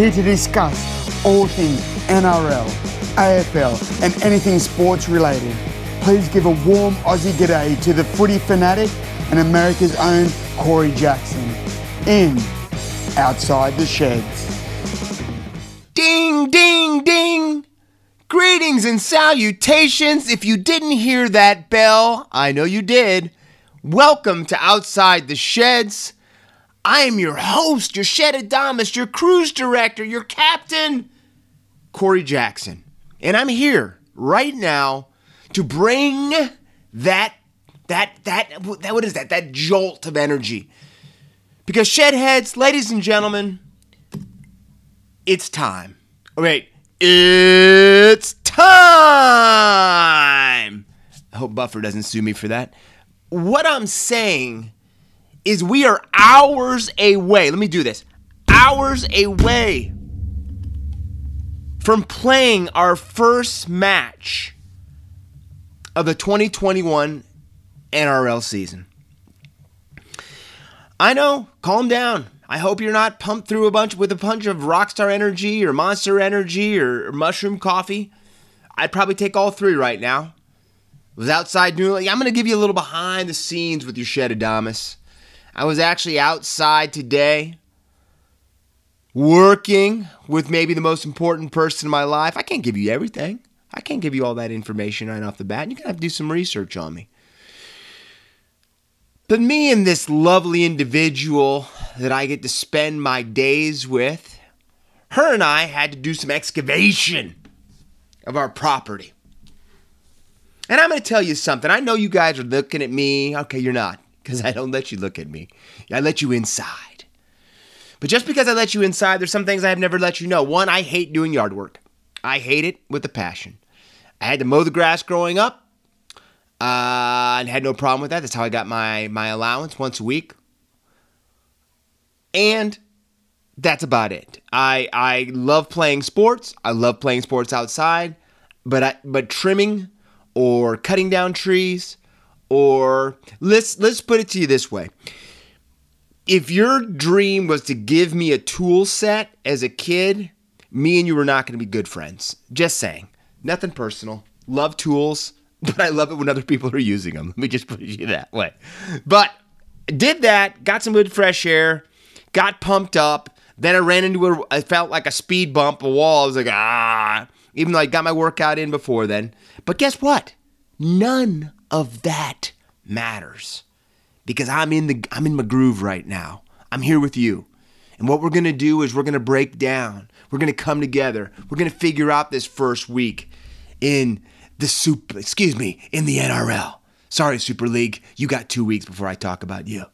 here to discuss all things NRL, AFL, and anything sports related. Please give a warm Aussie g'day to the footy fanatic and America's own Corey Jackson in Outside the Sheds. Ding, ding, ding! Greetings and salutations. If you didn't hear that bell, I know you did. Welcome to Outside the Sheds. I am your host, your Shed Adamus, your cruise director, your captain, Corey Jackson. And I'm here right now to bring that, that, that, that, what is that? That jolt of energy. Because Shedheads, ladies and gentlemen, it's time. Wait, it's time. I hope Buffer doesn't sue me for that. What I'm saying is we are hours away. Let me do this. Hours away from playing our first match of the 2021 NRL season. I know, calm down. I hope you're not pumped through a bunch with a bunch of Rockstar Energy or Monster Energy or, Mushroom Coffee. I'd probably take all three right now. Was outside doing. I'm gonna give you a little behind the scenes with your shed Adamus. I was actually outside today, working with maybe the most important person in my life. I can't give you everything. I can't give you all that information right off the bat. You're gonna have to do some research on me. But me and this lovely individual that I get to spend my days with, her and I had to do some excavation of our property. And I'm going to tell you something. I know you guys are looking at me. Okay, you're not, because I don't let you look at me. I let you inside. But just because I let you inside, there's some things I have never let you know. One, I hate doing yard work. I hate it with a passion. I had to mow the grass growing up. Uh, and had no problem with that. That's how I got my my allowance once a week. And that's about it. I I love playing sports. I love playing sports outside, but I, but trimming or cutting down trees or let's let's put it to you this way. If your dream was to give me a tool set as a kid, me and you were not going to be good friends. Just saying. Nothing personal. Love tools but I love it when other people are using them. Let me just put it that way. But did that, got some good fresh air, got pumped up. Then I ran into a, I felt like a speed bump, a wall. I was like, ah, even though I got my workout in before then. But guess what? None of that matters because I'm in the I'm in my groove right now. I'm here with you. And what we're going to do is we're going to break down. We're going to come together. We're going to figure out this first week in the super, excuse me, in the NRL. Sorry, Super League, you got two weeks before I talk about you.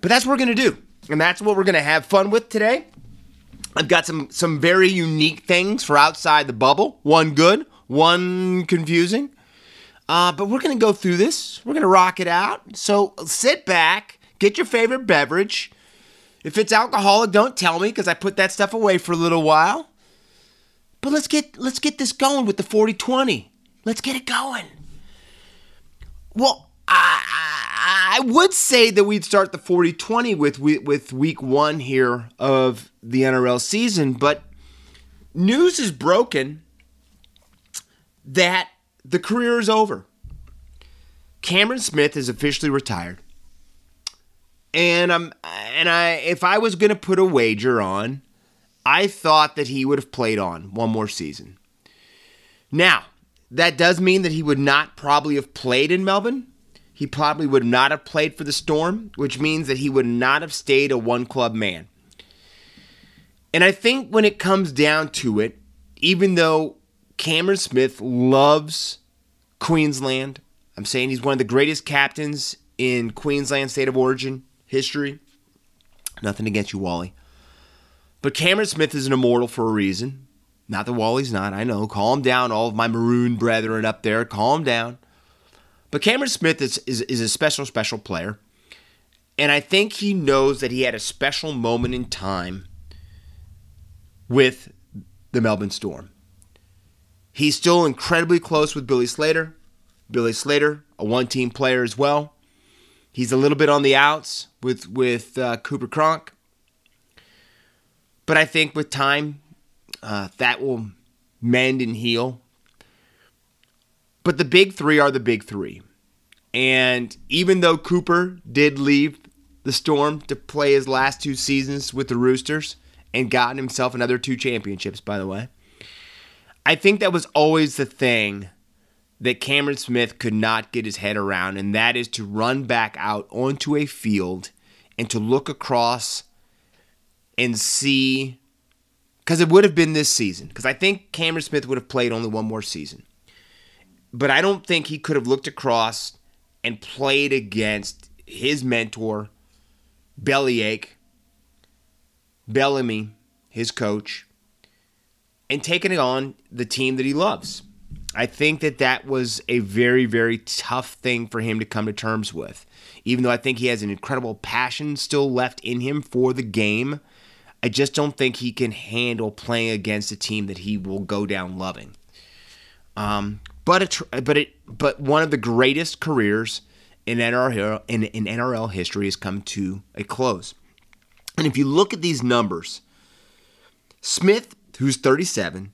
But that's what we're gonna do, and that's what we're gonna have fun with today. I've got some some very unique things for outside the bubble. One good, one confusing. Uh, but we're gonna go through this. We're gonna rock it out. So sit back, get your favorite beverage. If it's alcoholic, don't tell me because I put that stuff away for a little while. But let's get let's get this going with the 40-20. Let's get it going. Well, I, I would say that we'd start the 40-20 with with week 1 here of the NRL season, but news is broken that the career is over. Cameron Smith is officially retired. And I'm and I if I was going to put a wager on I thought that he would have played on one more season. Now, that does mean that he would not probably have played in Melbourne. He probably would not have played for the Storm, which means that he would not have stayed a one club man. And I think when it comes down to it, even though Cameron Smith loves Queensland, I'm saying he's one of the greatest captains in Queensland state of origin history. Nothing against you, Wally. But Cameron Smith is an immortal for a reason. Not that Wally's not, I know. Calm down, all of my maroon brethren up there. Calm down. But Cameron Smith is, is, is a special, special player. And I think he knows that he had a special moment in time with the Melbourne Storm. He's still incredibly close with Billy Slater. Billy Slater, a one team player as well. He's a little bit on the outs with, with uh, Cooper Cronk. But I think with time, uh, that will mend and heal. But the big three are the big three. And even though Cooper did leave the Storm to play his last two seasons with the Roosters and gotten himself another two championships, by the way, I think that was always the thing that Cameron Smith could not get his head around, and that is to run back out onto a field and to look across and see. Because it would have been this season. Because I think Cameron Smith would have played only one more season. But I don't think he could have looked across and played against his mentor, Bellyache, Bellamy, his coach, and taken on the team that he loves. I think that that was a very, very tough thing for him to come to terms with. Even though I think he has an incredible passion still left in him for the game, I just don't think he can handle playing against a team that he will go down loving. Um, but it, but it, but one of the greatest careers in NRL in, in NRL history has come to a close. And if you look at these numbers, Smith, who's 37,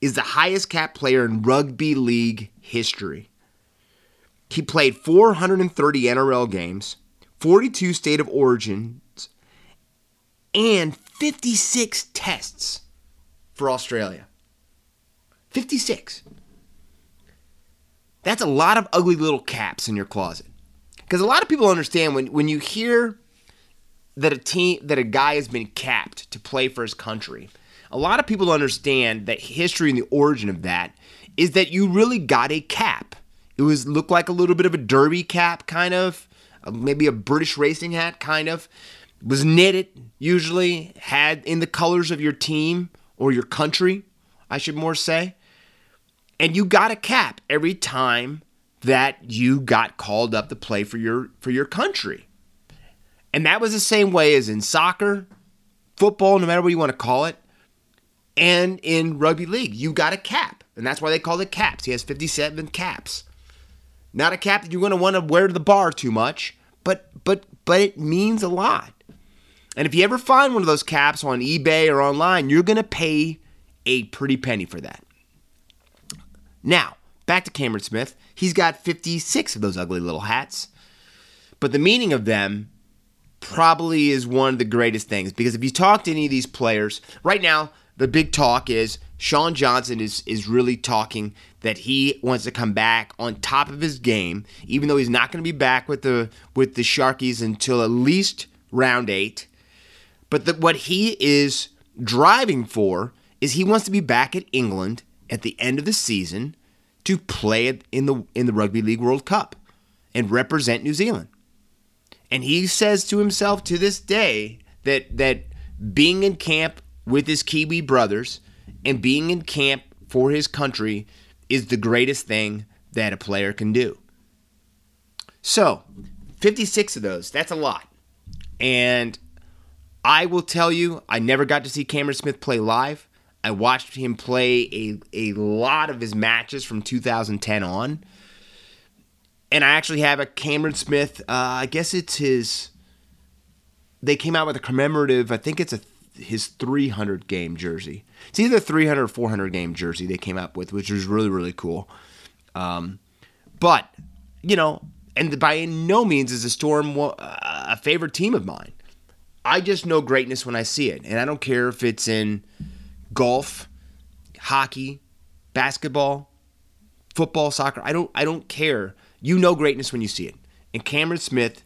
is the highest cap player in rugby league history. He played 430 NRL games, 42 state of origins, and 56 tests for Australia. 56. That's a lot of ugly little caps in your closet. Because a lot of people understand when, when you hear that a team that a guy has been capped to play for his country, a lot of people understand that history and the origin of that is that you really got a cap. It was looked like a little bit of a derby cap, kind of, uh, maybe a British racing hat, kind of. Was knitted usually, had in the colors of your team or your country, I should more say. And you got a cap every time that you got called up to play for your for your country. And that was the same way as in soccer, football, no matter what you want to call it and in rugby league, you got a cap, and that's why they call it caps. He has 57 caps. Not a cap that you're going to want to wear to the bar too much, but but but it means a lot. And if you ever find one of those caps on eBay or online, you're going to pay a pretty penny for that. Now, back to Cameron Smith. He's got 56 of those ugly little hats. But the meaning of them probably is one of the greatest things because if you talk to any of these players, right now, the big talk is Shaun Johnson is is really talking that he wants to come back on top of his game, even though he's not going to be back with the with the Sharkies until at least round eight. But the, what he is driving for is he wants to be back at England at the end of the season to play in the in the Rugby League World Cup and represent New Zealand. And he says to himself to this day that that being in camp with his Kiwi brothers and being in camp for his country is the greatest thing that a player can do. So, 56 of those, that's a lot. And I will tell you, I never got to see Cameron Smith play live. I watched him play a, a lot of his matches from 2010 on. And I actually have a Cameron Smith, uh, I guess it's his. They came out with a commemorative, I think it's a his 300 game jersey. It's either 300 or 400 game jersey they came up with, which was really really cool. Um, but you know, and by no means is the Storm a favorite team of mine. I just know greatness when I see it, and I don't care if it's in golf, hockey, basketball, football, soccer. I don't I don't care. You know greatness when you see it. And Cameron Smith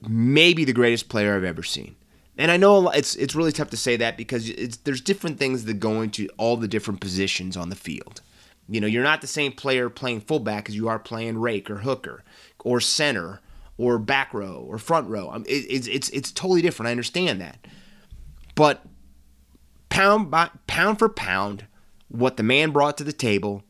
may be the greatest player I've ever seen and I know it's it's really tough to say that because there's different things that go into all the different positions on the field. You know, you're not the same player playing fullback as you are playing rake or hooker or center or back row or front row. it, it's it's it's totally different. I understand that, but pound by pound for pound, what the man brought to the table,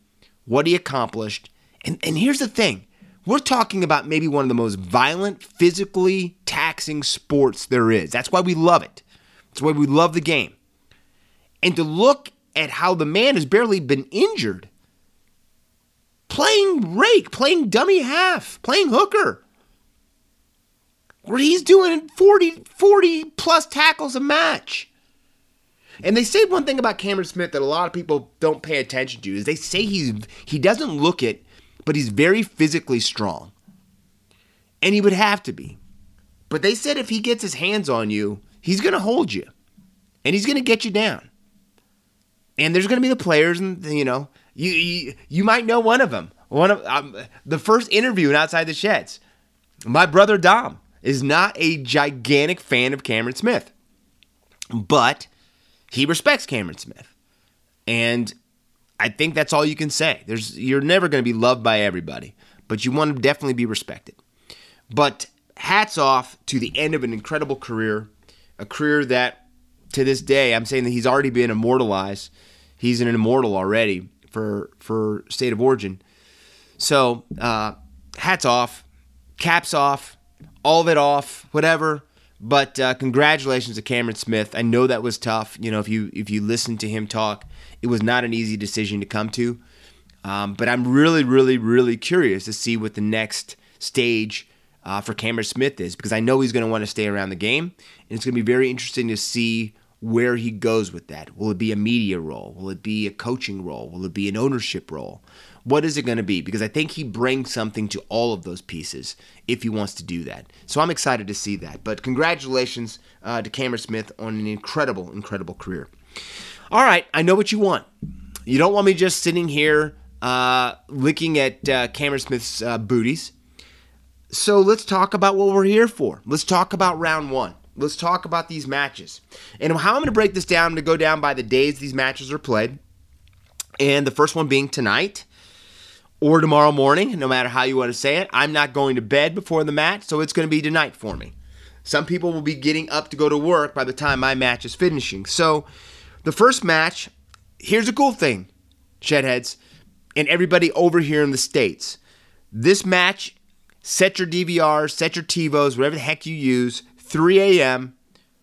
what he accomplished, and and here's the thing: we're talking about maybe one of the most violent, physically taxing sports there is. That's why we love it. That's why we love the game. And to look at how the man has barely been injured, playing rake, playing dummy half, playing hooker, where he's doing 40, 40 plus tackles a match. And they say one thing about Cameron Smith that a lot of people don't pay attention to is they say he's he doesn't look it, but he's very physically strong. And he would have to be. But they said if he gets his hands on you, he's going to hold you. And he's going to get you down. And there's going to be the players and you know, you, you you might know one of them. One of um, the first interview outside the sheds. My brother Dom is not a gigantic fan of Cameron Smith, but he respects Cameron Smith. And I think that's all you can say. There's you're never going to be loved by everybody, but you want to definitely be respected. But hats off to the end of an incredible career, a career that to this day I'm saying that he's already been immortalized. He's an immortal already for for state of origin. So uh, hats off, caps off, all of it off, whatever. But uh, congratulations to Cameron Smith. I know that was tough. You know, if you if you listen to him talk, it was not an easy decision to come to. Um, but I'm really, really, really curious to see what the next stage uh, for Cameron Smith is because I know he's going to want to stay around the game, and it's going to be very interesting to see where he goes with that. Will it be a media role? Will it be a coaching role? Will it be an ownership role? What is it going to be? Because I think he brings something to all of those pieces if he wants to do that. So I'm excited to see that. But congratulations uh, to Cameron Smith on an incredible, incredible career. All right, I know what you want. You don't want me just sitting here uh, looking at uh, Cameron Smith's uh, booties. So let's talk about what we're here for. Let's talk about round one. Let's talk about these matches. And how I'm going to break this down to go down by the days these matches are played. And the first one being tonight or tomorrow morning, no matter how you want to say it. I'm not going to bed before the match, so it's going to be tonight for me. Some people will be getting up to go to work by the time my match is finishing. So the first match, here's a cool thing, Shedheads, and everybody over here in the States. This match, set your DVRs, set your TiVos, whatever the heck you use, 3 a.m.,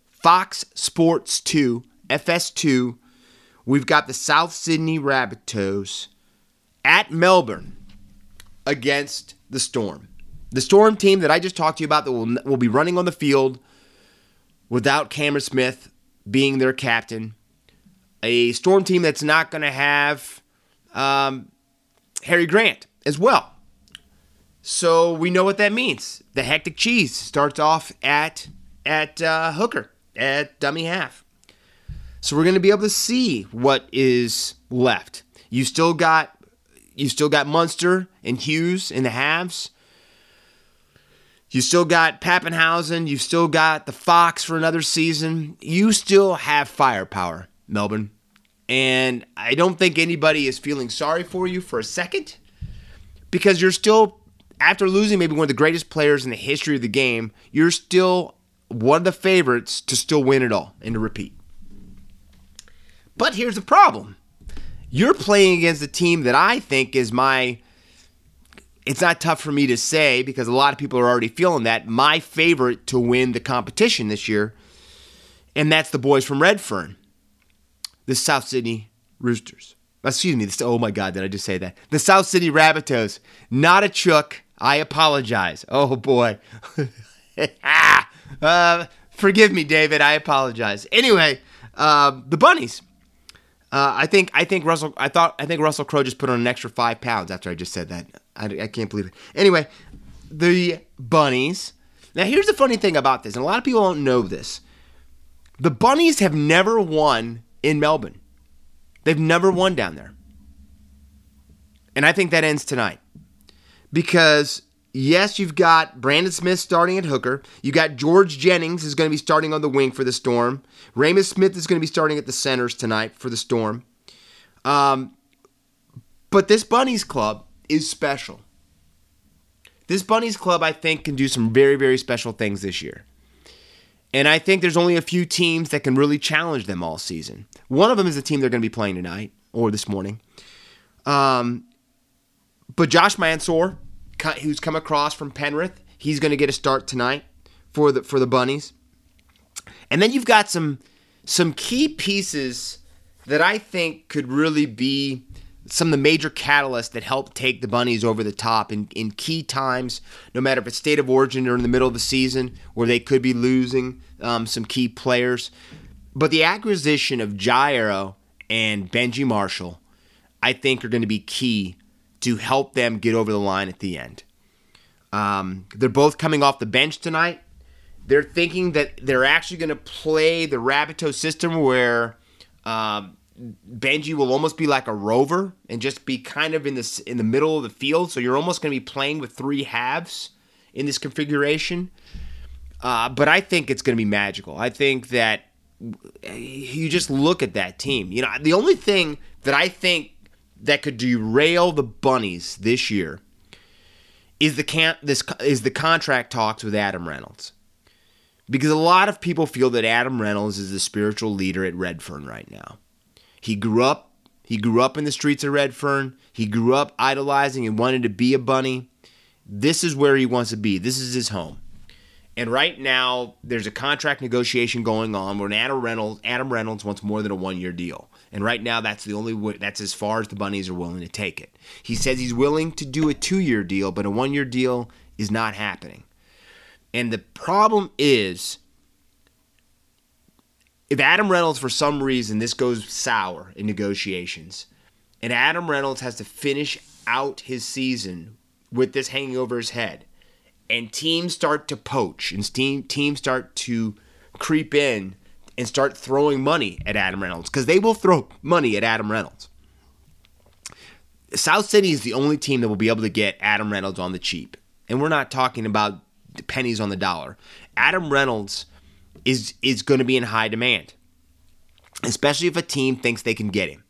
Fox Sports 2, FS2. We've got the South Sydney Rabbitohs at Melbourne against the Storm. The Storm team that I just talked to you about that will, will be running on the field without Cameron Smith being their captain. A Storm team that's not going to have um, Harry Grant as well. So we know what that means. The hectic cheese starts off at at uh, hooker at dummy half. So we're going to be able to see what is left. You still got you still got Munster and Hughes in the halves. You still got Papenhuyzen. You've still got the Fox for another season. You still have firepower, Melbourne. And I don't think anybody is feeling sorry for you for a second because you're still after losing maybe one of the greatest players in the history of the game, you're still one of the favorites to still win it all and to repeat. But here's the problem you're playing against a team that I think is my. It's not tough for me to say because a lot of people are already feeling that. My favorite to win the competition this year, and that's the boys from Redfern, the South Sydney Roosters. Excuse me. This, oh my God, did I just say that? The South Sydney Rabbitohs. Not a chook. I apologize. Oh boy. ah, uh, forgive me, David. I apologize. Anyway, uh, the bunnies. Uh, I think I think Russell. I thought I think Russell Crowe just put on an extra five pounds after I just said that. I, I can't believe it. Anyway, the bunnies. Now here's the funny thing about this, and a lot of people don't know this. The bunnies have never won in Melbourne. They've never won down there. And I think that ends tonight because yes, you've got Brandon Smith starting at hooker. You got George Jennings is going to be starting on the wing for the Storm. Reimis Smith is going to be starting at the centers tonight for the Storm. Um, but this Bunnies club is special. This Bunnies club, I think, can do some very, very special things this year. And I think there's only a few teams that can really challenge them all season. One of them is the team they're going to be playing tonight or this morning. Um, but Josh Mansour, who's come across from Penrith. He's going to get a start tonight for the for the Bunnies. And then you've got some some key pieces that I think could really be some of the major catalysts that help take the Bunnies over the top in, in key times, no matter if it's state of origin or in the middle of the season where they could be losing um, some key players. But the acquisition of Jai Arrow and Benji Marshall, I think, are going to be key to help them get over the line at the end. Um, they're both coming off the bench tonight. They're thinking that they're actually going to play the Rabbitoh system where um, Benji will almost be like a rover and just be kind of in this in the middle of the field. So you're almost going to be playing with three halves in this configuration. Uh, but I think it's going to be magical. I think that you just look at that team. You know, the only thing that I think that could derail the bunnies this year is the can this is the contract talks with Adam Reynolds. Because a lot of people feel that Adam Reynolds is the spiritual leader at Redfern right now. He grew up he grew up in the streets of Redfern. He grew up idolizing and wanted to be a bunny. This is where he wants to be. This is his home. And right now, there's a contract negotiation going on where Adam Reynolds, Adam Reynolds wants more than a one-year deal. And right now, that's the only way, that's as far as the Bunnies are willing to take it. He says he's willing to do a two-year deal, but a one-year deal is not happening. And the problem is, if Adam Reynolds, for some reason, this goes sour in negotiations, and Adam Reynolds has to finish out his season with this hanging over his head and teams start to poach and team, teams start to creep in and start throwing money at Adam Reynolds because they will throw money at Adam Reynolds. South Sydney is the only team that will be able to get Adam Reynolds on the cheap. And we're not talking about pennies on the dollar. Adam Reynolds is is going to be in high demand. Especially if a team thinks they can get him.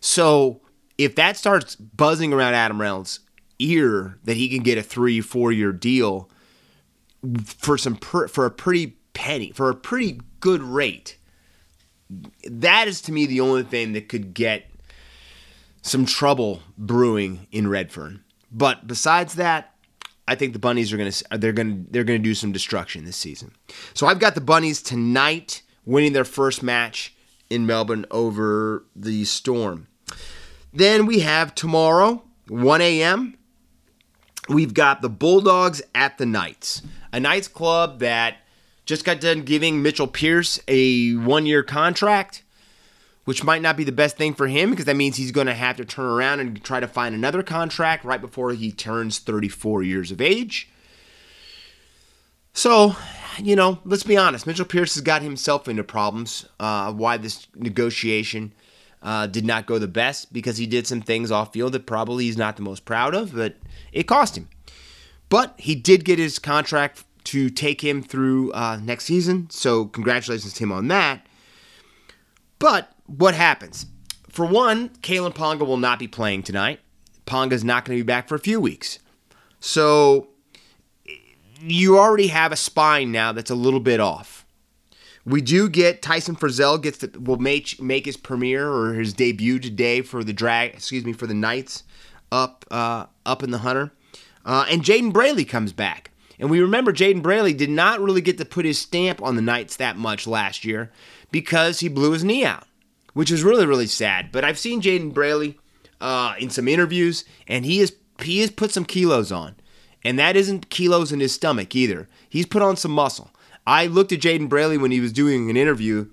So, if that starts buzzing around Adam Reynolds, ear that he can get a three, four year deal for some for a pretty penny for a pretty good rate. That is to me the only thing that could get some trouble brewing in Redfern. But besides that, I think the bunnies are gonna uh, they're gonna they're gonna do some destruction this season. So I've got the bunnies tonight winning their first match in Melbourne over the Storm. Then we have tomorrow, 1 a.m we've got the Bulldogs at the Knights, a Knights club that just got done giving Mitchell Pearce a one year contract, which might not be the best thing for him because that means he's going to have to turn around and try to find another contract right before he turns 34 years of age. So, you know, let's be honest. Mitchell Pearce has got himself into problems. Uh, why this negotiation uh, did not go the best because he did some things off field that probably he's not the most proud of, but it cost him. But he did get his contract to take him through uh, next season, so congratulations to him on that. But what happens? For one, Kalyn Ponga will not be playing tonight. Ponga's not going to be back for a few weeks. So you already have a spine now that's a little bit off. We do get Tyson Frizell gets to, will make make his premiere or his debut today for the drag. Excuse me for the Knights up uh, up in the Hunter, uh, and Jayden Brailey comes back. And we remember Jayden Brailey did not really get to put his stamp on the Knights that much last year because he blew his knee out, which is really really sad. But I've seen Jayden Brailey uh, in some interviews, and he has he has put some kilos on, and that isn't kilos in his stomach either. He's put on some muscle. I looked at Jayden Brailey when he was doing an interview,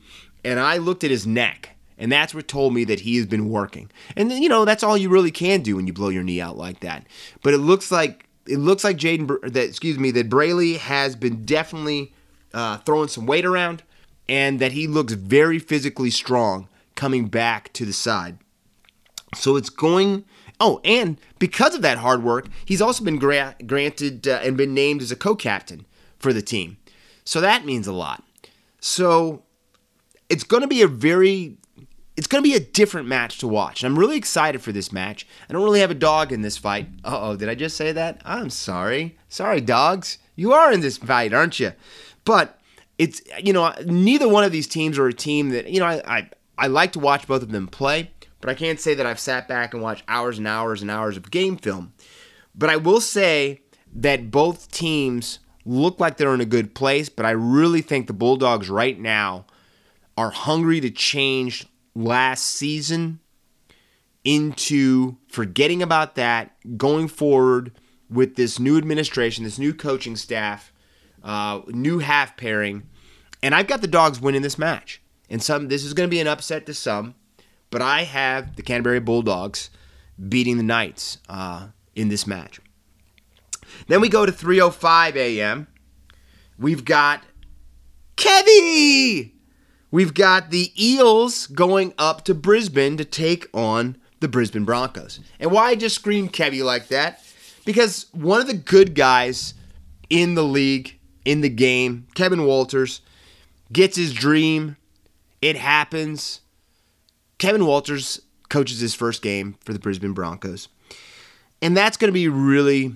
and I looked at his neck, and that's what told me that he has been working. And you know, that's all you really can do when you blow your knee out like that. But it looks like it looks like Jayden that excuse me that Brailey has been definitely uh, throwing some weight around, and that he looks very physically strong coming back to the side. So it's going. Oh, and because of that hard work, he's also been gra- granted uh, and been named as a co-captain for the team. So that means a lot. So it's going to be a very it's going to be a different match to watch. I'm really excited for this match. I don't really have a dog in this fight. Uh-oh, did I just say that? I'm sorry. Sorry, dogs. You are in this fight, aren't you? But it's you know, neither one of these teams are a team that, you know, I I, I like to watch both of them play, but I can't say that I've sat back and watched hours and hours and hours of game film. But I will say that both teams look like they're in a good place, but I really think the Bulldogs right now are hungry to change last season into forgetting about that, going forward with this new administration, this new coaching staff, uh, new half pairing. And I've got the Dogs winning this match. And some this is going to be an upset to some, but I have the Canterbury Bulldogs beating the Knights uh, in this match. Then we go to 3:05 a.m. We've got Kevy. We've got the Eels going up to Brisbane to take on the Brisbane Broncos. And why I just scream Kevy like that? Because one of the good guys in the league, in the game, Kevin Walters, gets his dream. It happens. Kevin Walters coaches his first game for the Brisbane Broncos. And that's going to be really,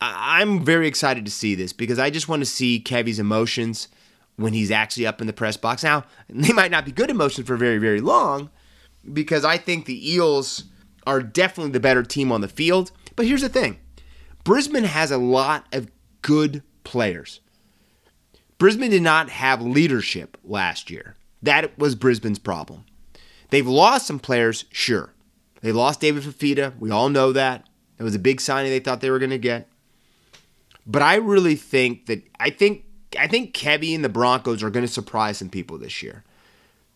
I'm very excited to see this because I just want to see Kevy's emotions when he's actually up in the press box. Now, they might not be good emotions for very, very long because I think the Eels are definitely the better team on the field. But here's the thing Brisbane has a lot of good players. Brisbane did not have leadership last year. That was Brisbane's problem. They've lost some players, sure. They lost David Fifita. We all know that. It was a big signing they thought they were going to get. But I really think that I think I think Kevy and the Broncos are going to surprise some people this year.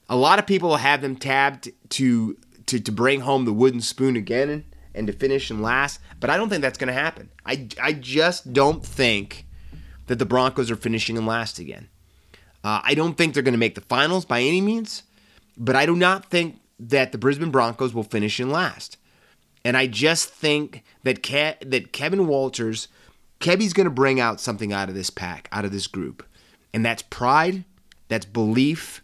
A lot of people have them tabbed to to, to bring home the wooden spoon again and to finish in last, but I don't think that's going to happen. I, I just don't think that the Broncos are finishing in last again. Uh, I don't think they're going to make the finals by any means, but I do not think that the Brisbane Broncos will finish in last. And I just think that Ke- that Kevin Walters – Kevy's going to bring out something out of this pack, out of this group. And that's pride, that's belief,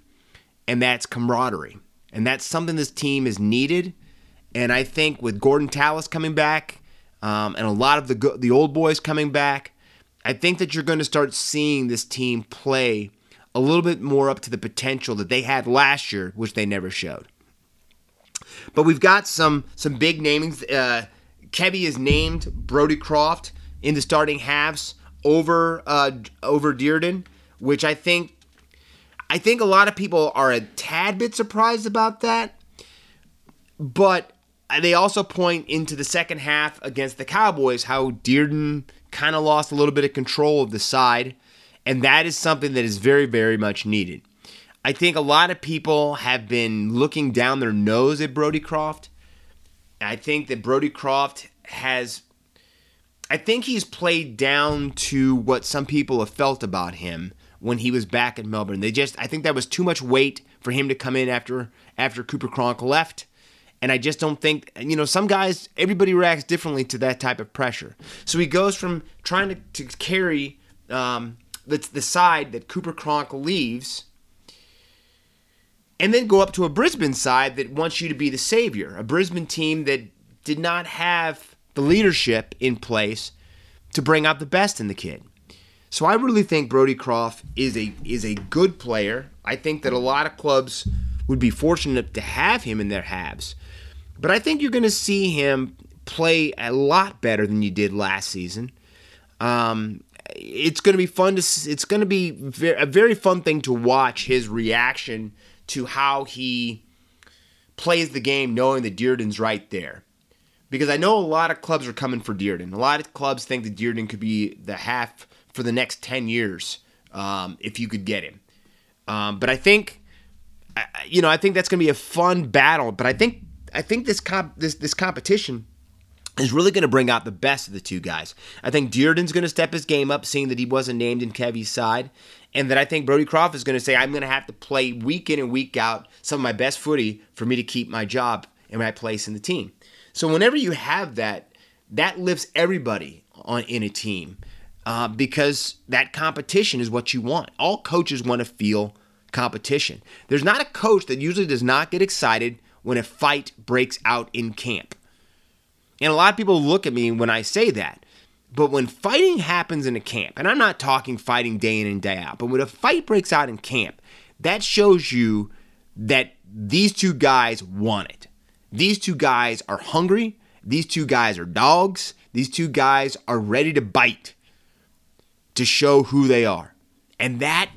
and that's camaraderie. And that's something this team is needed. And I think with Gorden Tallis coming back um, and a lot of the, the old boys coming back, I think that you're going to start seeing this team play a little bit more up to the potential that they had last year, which they never showed. But we've got some some big namings. Uh, is named Brodie Croft in the starting halves over uh, over Dearden, which I think I think a lot of people are a tad bit surprised about that. But they also point into the second half against the Cowboys how Dearden kind of lost a little bit of control of the side, and that is something that is very very much needed. I think a lot of people have been looking down their nose at Brodie Croft. I think that Brodie Croft has I think he's played down to what some people have felt about him when he was back in Melbourne. They just I think that was too much weight for him to come in after after Cooper Cronk left. And I just don't think you know some guys everybody reacts differently to that type of pressure. So he goes from trying to, to carry um, the, the side that Cooper Cronk leaves, and then go up to a Brisbane side that wants you to be the savior, a Brisbane team that did not have the leadership in place to bring out the best in the kid. So I really think Brodie Croft is a is a good player. I think that a lot of clubs would be fortunate to have him in their halves. But I think you're going to see him play a lot better than you did last season. Um, it's going to be fun to. It's going to be a very fun thing to watch his reaction to how he plays the game, knowing that Dearden's right there because I know a lot of clubs are coming for Dearden. A lot of clubs think that Dearden could be the half for the next 10 years um, if you could get him. Um, but I think, you know, I think that's going to be a fun battle. But I think I think this comp this this competition is really going to bring out the best of the two guys. I think Dearden's going to step his game up, seeing that he wasn't named in Kevy's side, and that I think Brodie Croft is going to say, "I'm going to have to play week in and week out some of my best footy for me to keep my job and my place in the team." So whenever you have that, that lifts everybody on in a team uh, because that competition is what you want. All coaches want to feel competition. There's not a coach that usually does not get excited when a fight breaks out in camp. And a lot of people look at me when I say that. But when fighting happens in a camp, and I'm not talking fighting day in and day out, but when a fight breaks out in camp, that shows you that these two guys want it. These two guys are hungry. These two guys are dogs. These two guys are ready to bite to show who they are. And that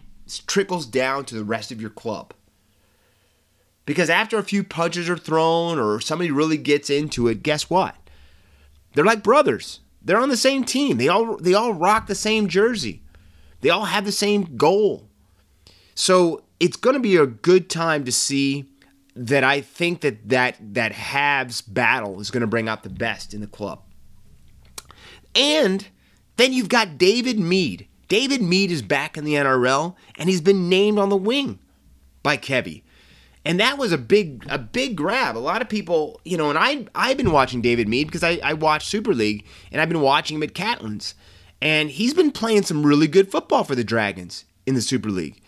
trickles down to the rest of your club. Because after a few punches are thrown or somebody really gets into it, guess what? They're like brothers. They're on the same team. They all they all rock the same jersey. They all have the same goal. So it's going to be a good time to see that I think that that that halves battle is going to bring out the best in the club. And then you've got David Mead. David Mead is back in the NRL and he's been named on the wing by Kevy. And that was a big a big grab. A lot of people, you know, and I I've been watching David Mead because I, I watch Super League and I've been watching him at Catalans. And he's been playing some really good football for the Dragons in the Super League.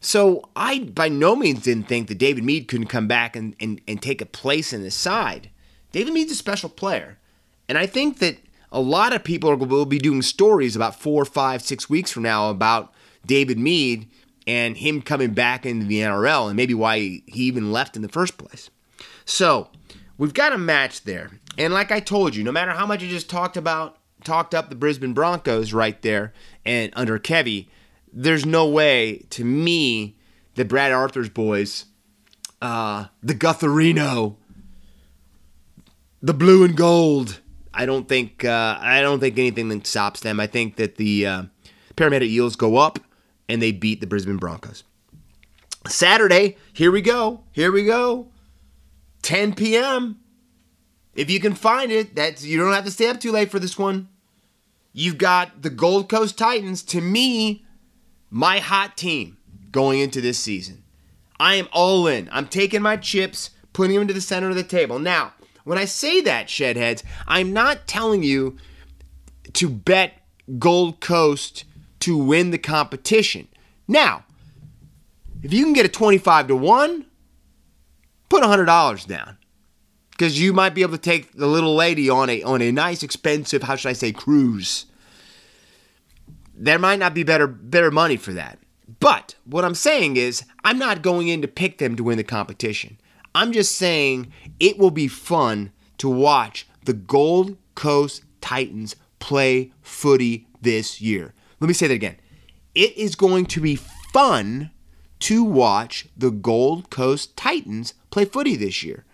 So I by no means didn't think that David Mead couldn't come back and, and, and take a place in the side. David Mead's a special player. And I think that a lot of people are, will be doing stories about four, five, six weeks from now about David Mead and him coming back into the NRL and maybe why he even left in the first place. So we've got a match there. And like I told you, no matter how much I just talked about, talked up the Brisbane Broncos right there and under Kevy, there's no way to me that Brad Arthur's boys, uh, the Gutherino, the blue and gold. I don't think uh, I don't think anything stops them. I think that the uh, Parramatta Eels go up and they beat the Brisbane Broncos. Saturday, here we go. Here we go. 10 p.m. If you can find it, that's you don't have to stay up too late for this one. You've got the Gold Coast Titans. To me, my hot team going into this season. I am all in. I'm taking my chips, putting them into the center of the table. Now, when I say that, Shedheads, I'm not telling you to bet Gold Coast to win the competition. Now, if you can get a 25 to 1, put $100 down. Because you might be able to take the little lady on a on a nice expensive, how should I say, cruise there might not be better better money for that. But what I'm saying is, I'm not going in to pick them to win the competition. I'm just saying it will be fun to watch the Gold Coast Titans play footy this year. Let me say that again. It is going to be fun to watch the Gold Coast Titans play footy this year.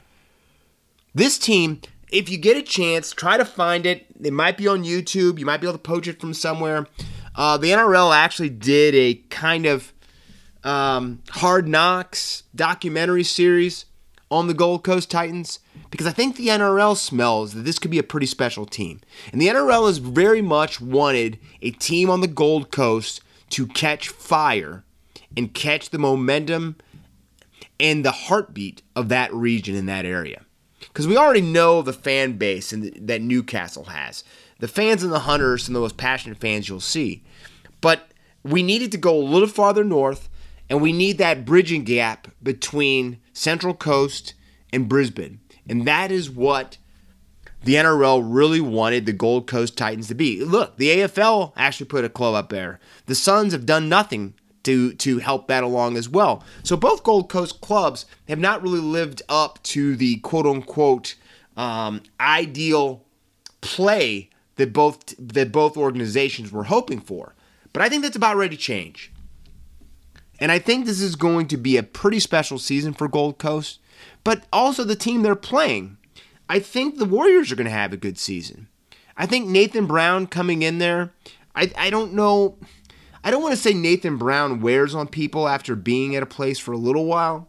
This team, if you get a chance, try to find it. It might be on YouTube. You might be able to poach it from somewhere. Uh, the NRL actually did a kind of um, hard knocks documentary series on the Gold Coast Titans because I think the NRL smells that this could be a pretty special team. And the NRL has very much wanted a team on the Gold Coast to catch fire and catch the momentum and the heartbeat of that region in that area. Because we already know the fan base that Newcastle has. The fans and the hunters are some of the most passionate fans you'll see. But we needed to go a little farther north, and we need that bridging gap between Central Coast and Brisbane. And that is what the NRL really wanted the Gold Coast Titans to be. Look, the AFL actually put a club up there. The Suns have done nothing to to help that along as well. So both Gold Coast clubs have not really lived up to the quote unquote um, ideal play that both that both organizations were hoping for. But I think that's about ready to change. And I think this is going to be a pretty special season for Gold Coast, but also the team they're playing. I think the Warriors are going to have a good season. I think Nathan Brown coming in there, I, I don't know. I don't want to say Nathan Brown wears on people after being at a place for a little while,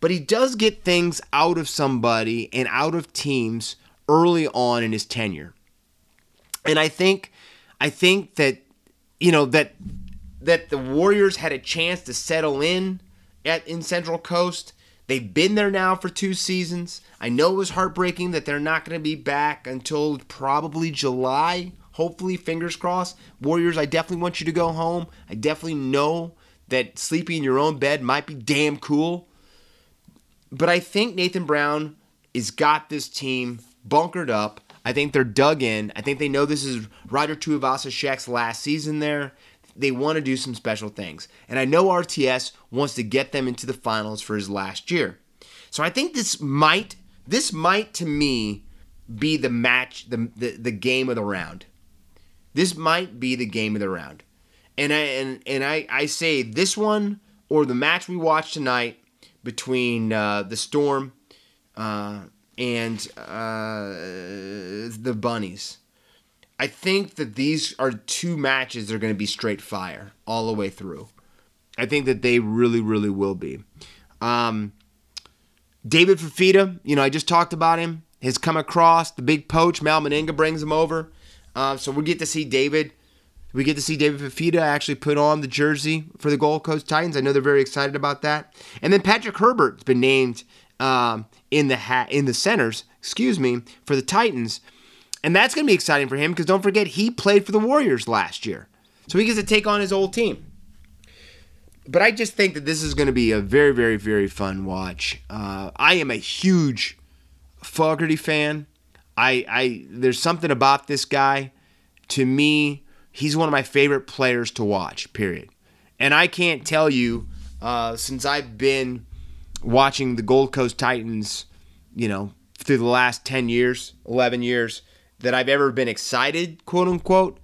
but he does get things out of somebody and out of teams early on in his tenure. And I think I think that you know that that the Warriors had a chance to settle in at in Central Coast. They've been there now for two seasons. I know it was heartbreaking that they're not going to be back until probably July. Hopefully, fingers crossed. Warriors, I definitely want you to go home. I definitely know that sleeping in your own bed might be damn cool. But I think Nathan Brown has got this team bunkered up. I think they're dug in. I think they know this is Roger Tuivasa-Sheck's last season there. They want to do some special things. And I know RTS wants to get them into the finals for his last year. So I think this might this might to me be the match the the, the game of the round. This might be the game of the round. And I and, and I, I say this one or the match we watched tonight between uh, the Storm uh, and uh, the Bunnies. I think that these are two matches that are going to be straight fire all the way through. I think that they really, really will be. Um, David Fifita, you know, I just talked about him, has come across. The big poach, Mal Meninga brings him over. Uh, so we get to see David. We get to see David Fifita actually put on the jersey for the Gold Coast Titans. I know they're very excited about that. And then Patrick Herbert's been named um, in the ha- in the centers, excuse me, for the Titans, and that's going to be exciting for him because don't forget he played for the Warriors last year, so he gets to take on his old team. But I just think that this is going to be a very, very, very fun watch. Uh, I am a huge Fogarty fan. I, I there's something about this guy. To me, he's one of my favorite players to watch. Period. And I can't tell you uh, since I've been watching the Gold Coast Titans, you know, through the last 10 years, 11 years, that I've ever been excited, quote unquote.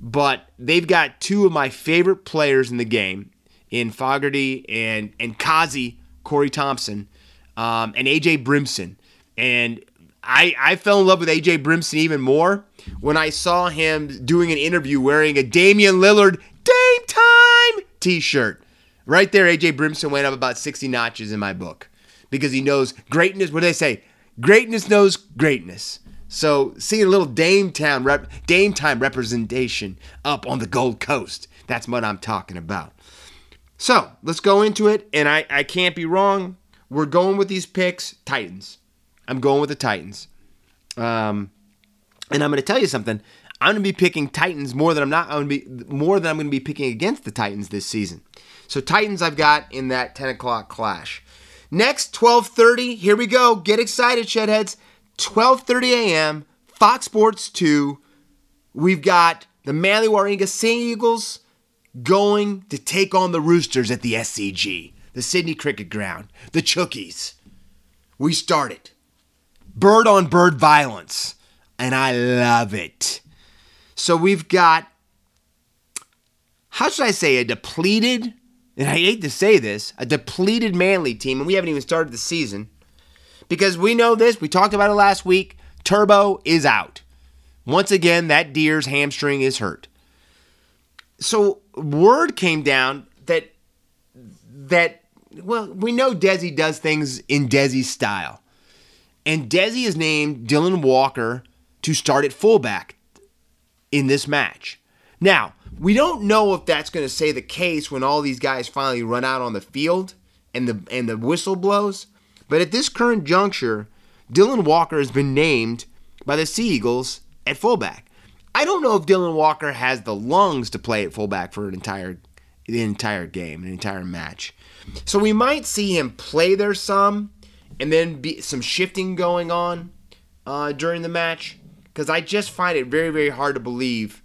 But they've got two of my favorite players in the game in Fogarty and, and Kazi, Corey Thompson, um, and AJ Brimson. And I, I fell in love with AJ Brimson even more when I saw him doing an interview wearing a Damian Lillard Dame Time t shirt. Right there, AJ Brimson went up about 60 notches in my book because he knows greatness. What do they say? Greatness knows greatness. So seeing a little Dame Town rep, Dame Time representation up on the Gold Coast. That's what I'm talking about. So let's go into it, and I, I can't be wrong. We're going with these picks, Titans. I'm going with the Titans. Um, and I'm going to tell you something. I'm going to be picking Titans more than I'm not. I'm going to be more than I'm going to be picking against the Titans this season. So Titans, I've got in that 10 o'clock clash. Next, 12:30. Here we go. Get excited, shedheads. 12:30 a.m. Fox Sports 2. We've got the Manly Warringah Sea Eagles going to take on the Roosters at the SCG, the Sydney Cricket Ground, the Chookies. We started bird on bird violence, and I love it. So we've got, how should I say, a depleted, and I hate to say this, a depleted Manly team, and we haven't even started the season because we know this. We talked about it last week. Turbo is out. Once again, that deer's hamstring is hurt. So word came down that that well, we know Desi does things in Desi's style. And Desi has named Dylan Walker to start at fullback in this match. Now, we don't know if that's going to say the case when all these guys finally run out on the field and the and the whistle blows. But at this current juncture, Dylan Walker has been named by the Sea Eagles at fullback. I don't know if Dylan Walker has the lungs to play at fullback for an entire the entire game, an entire match. So we might see him play there some, and then be some shifting going on uh, during the match. Because I just find it very, very hard to believe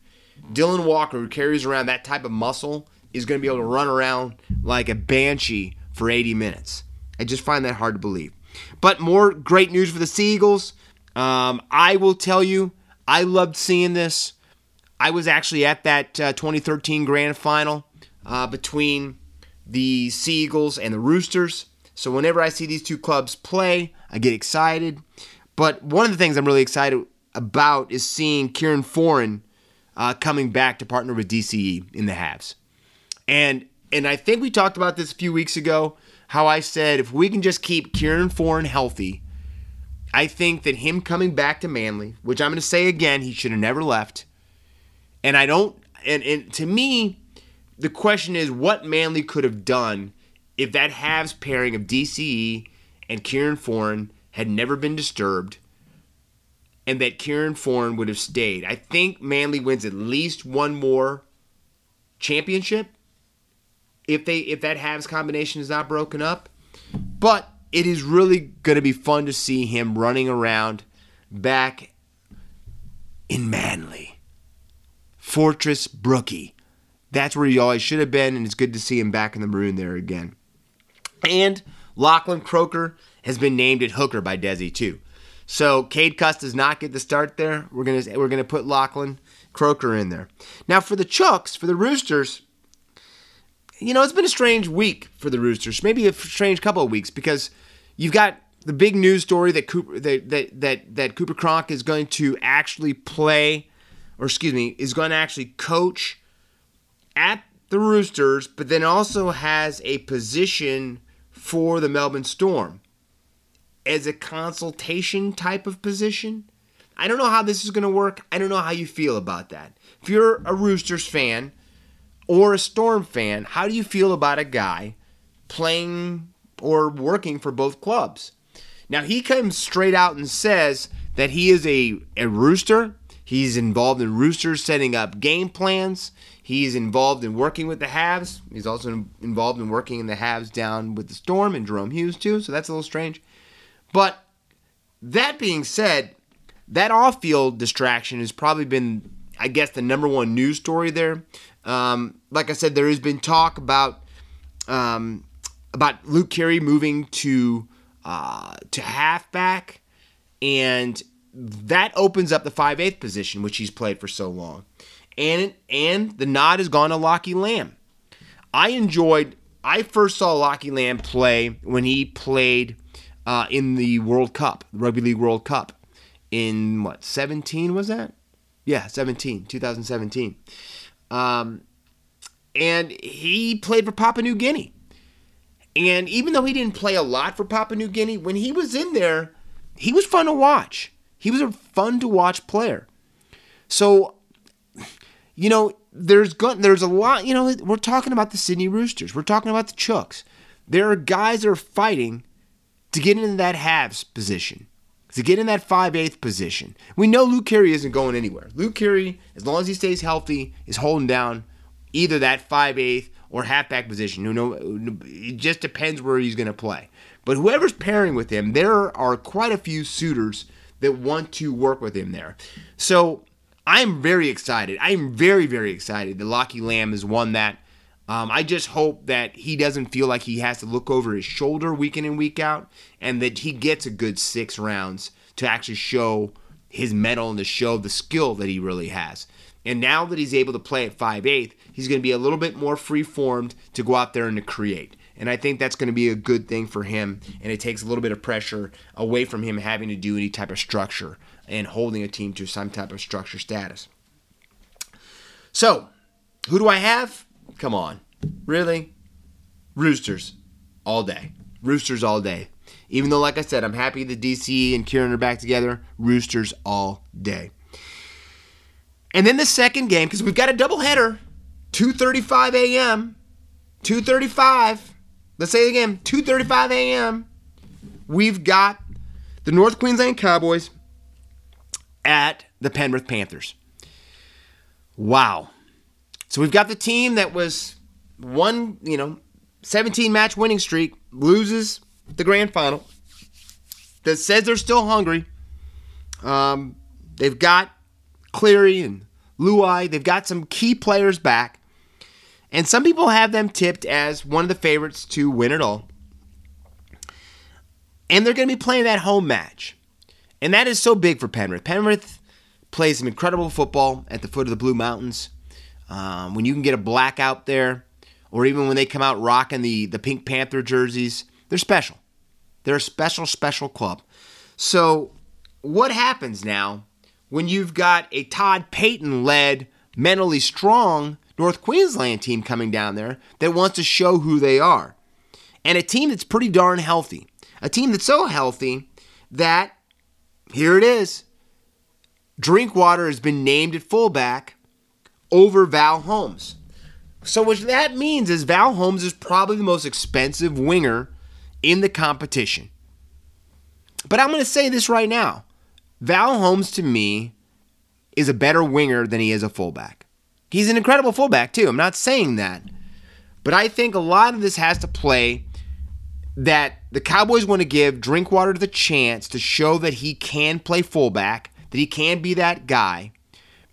Dylan Walker, who carries around that type of muscle, is going to be able to run around like a banshee for 80 minutes. I just find that hard to believe. But more great news for the Seagulls. Um, I will tell you, I loved seeing this. I was actually at that uh, 2013 grand final uh, between the Seagulls and the Roosters. So whenever I see these two clubs play, I get excited. But one of the things I'm really excited about is seeing Kieran Foran uh, coming back to partner with DCE in the halves. And and I think we talked about this a few weeks ago. How I said if we can just keep Kieran Foran healthy, I think that him coming back to Manly, which I'm going to say again, he should have never left. And I don't. And, and to me, the question is what Manly could have done if that halves pairing of DCE and Kieran Foran had never been disturbed and that Kieran Foran would have stayed. I think Manly wins at least one more championship if they if that halves combination is not broken up. But it is really going to be fun to see him running around back in Manly. Fortress Brookie. That's where he always should have been, and it's good to see him back in the maroon there again. And Lachlan Croker has been named at hooker by Desi too. So Cade Cust does not get the start there. We're gonna we're gonna put Lachlan Croker in there. Now for the Chooks, for the Roosters, you know it's been a strange week for the Roosters. Maybe a strange couple of weeks because you've got the big news story that Cooper that that that, that Cooper Cronk is going to actually play, or excuse me, is going to actually coach at the Roosters, but then also has a position for the Melbourne Storm as a consultation type of position. I don't know how this is going to work. I don't know how you feel about that. If you're a Roosters fan or a Storm fan, how do you feel about a guy playing or working for both clubs? Now, he comes straight out and says that he is a, a Rooster. He's involved in Roosters setting up game plans. He's involved in working with the halves. He's also involved in working in the halves down with the Storm and Jahrome Hughes, too, so that's a little strange. But that being said, that off field distraction has probably been, I guess, the number one news story there. Um, like I said, there has been talk about um, about Luke Keary moving to uh, to halfback, and that opens up the 5'8 position, which he's played for so long and and the nod has gone to Lachie Lam. I enjoyed. I first saw Lachie Lam play when he played uh, in the World Cup, the Rugby League World Cup, in what 17 was that? Yeah, 17, 2017. Um, and he played for Papua New Guinea. And even though he didn't play a lot for Papua New Guinea, when he was in there, he was fun to watch. He was a fun to watch player. So you know, there's gun, there's a lot. You know, we're talking about the Sydney Roosters. We're talking about the Chooks. There are guys that are fighting to get into that halves position, to get in that 5 8 position. We know Luke Keary isn't going anywhere. Luke Keary, as long as he stays healthy, is holding down either that 5 8 or halfback position. You know, it just depends where he's going to play. But whoever's pairing with him, there are quite a few suitors that want to work with him there. So I'm very excited. I'm very, very excited that Lachie Lam has won that. Um, I just hope that he doesn't feel like he has to look over his shoulder week in and week out, and that he gets a good six rounds to actually show his mettle and to show the skill that he really has. And now that he's able to play at 5'8, he's going to be a little bit more free formed to go out there and to create. And I think that's going to be a good thing for him. And it takes a little bit of pressure away from him having to do any type of structure and holding a team to some type of structure status. So, who do I have? Come on. Really? Roosters all day. Roosters all day. Even though, like I said, I'm happy that DC and Kieran are back together, Roosters all day. And then the second game, because we've got a doubleheader, 2.35 a.m., 2.35, let's say it again, 2.35 a.m., we've got the North Queensland Cowboys at the Penrith Panthers. Wow. So we've got the team that was one, you know, 17 match winning streak, loses the grand final, that says they're still hungry. Um, they've got Cleary and Luai. They've got some key players back. And some people have them tipped as one of the favorites to win it all. And they're going to be playing that home match. And that is so big for Penrith. Penrith plays some incredible football at the foot of the Blue Mountains. Um, when you can get a black out there, or even when they come out rocking the, the Pink Panther jerseys, they're special. They're a special, special club. So, what happens now when you've got a Todd Payten led, mentally strong North Queensland team coming down there that wants to show who they are? And a team that's pretty darn healthy. A team that's so healthy that here it is. Drinkwater has been named at fullback over Val Holmes. So what that means is Val Holmes is probably the most expensive winger in the competition. But I'm going to say this right now. Val Holmes to me is a better winger than he is a fullback. He's an incredible fullback too. I'm not saying that. But I think a lot of this has to play that the Cowboys want to give Drinkwater the chance to show that he can play fullback, that he can be that guy.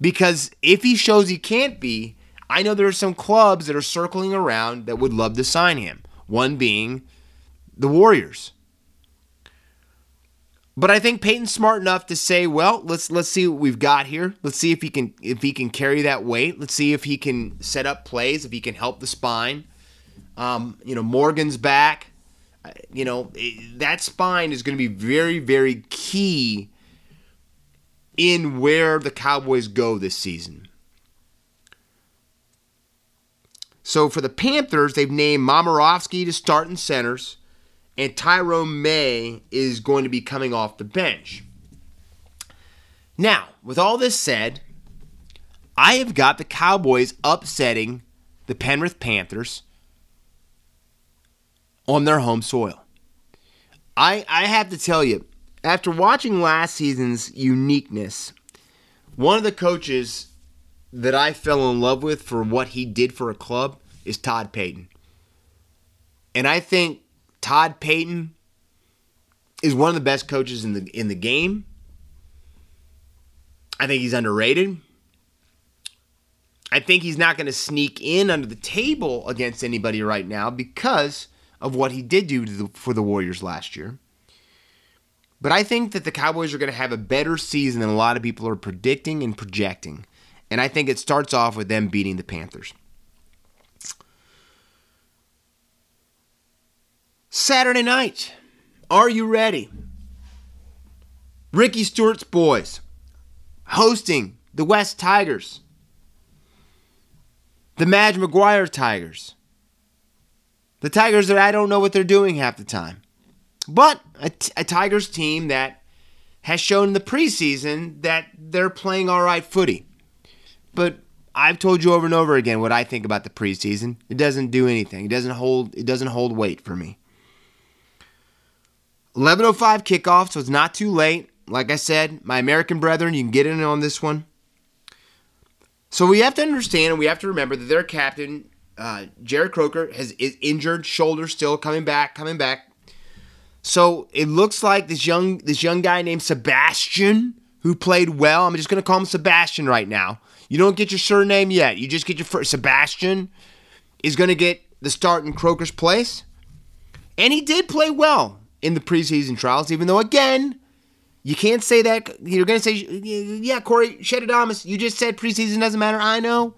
Because if he shows he can't be, I know there are some clubs that are circling around that would love to sign him. One being the Warriors. But I think Payten's smart enough to say, well, let's let's see what we've got here. Let's see if he can if he can carry that weight. Let's see if he can set up plays, if he can help the spine. Um, you know, Morgan's back you know, that spine is going to be very, very key in where the Cowboys go this season. So for the Panthers, they've named Momirovski to start in centers, and Tyrone May is going to be coming off the bench. Now, with all this said, I have got the Cowboys upsetting the Penrith Panthers on their home soil. I, I have to tell you, after watching last season's uniqueness, one of the coaches that I fell in love with for what he did for a club is Todd Payten. And I think Todd Payten is one of the best coaches in the in the game. I think he's underrated. I think he's not going to sneak in under the table against anybody right now because of what he did do the, for the Warriors last year. But I think that the Cowboys are going to have a better season than a lot of people are predicting and projecting. And I think it starts off with them beating the Panthers. Saturday night. Are you ready? Ricky Stuart's boys hosting the West Tigers. The Madge Maguire Tigers. The Tigers that I don't know what they're doing half the time. But a, Tigers team that has shown in the preseason that they're playing all right footy. But I've told you over and over again what I think about the preseason. It doesn't do anything. It doesn't hold it doesn't hold weight for me. 11:05 kickoff, so it's not too late. Like I said, my American brethren, you can get in on this one. So we have to understand and we have to remember that their captain, uh, Jarrod Croker, has is injured, shoulder still coming back, coming back. So it looks like this young this young guy named Sebastian who played well. I'm just going to call him Sebastian right now. You don't get your surname yet. You just get your first. Sebastian is going to get the start in Croker's place, and he did play well in the preseason trials. Even though again, you can't say that. You're going to say, yeah, Corey Shedadamus, you just said preseason doesn't matter. I know,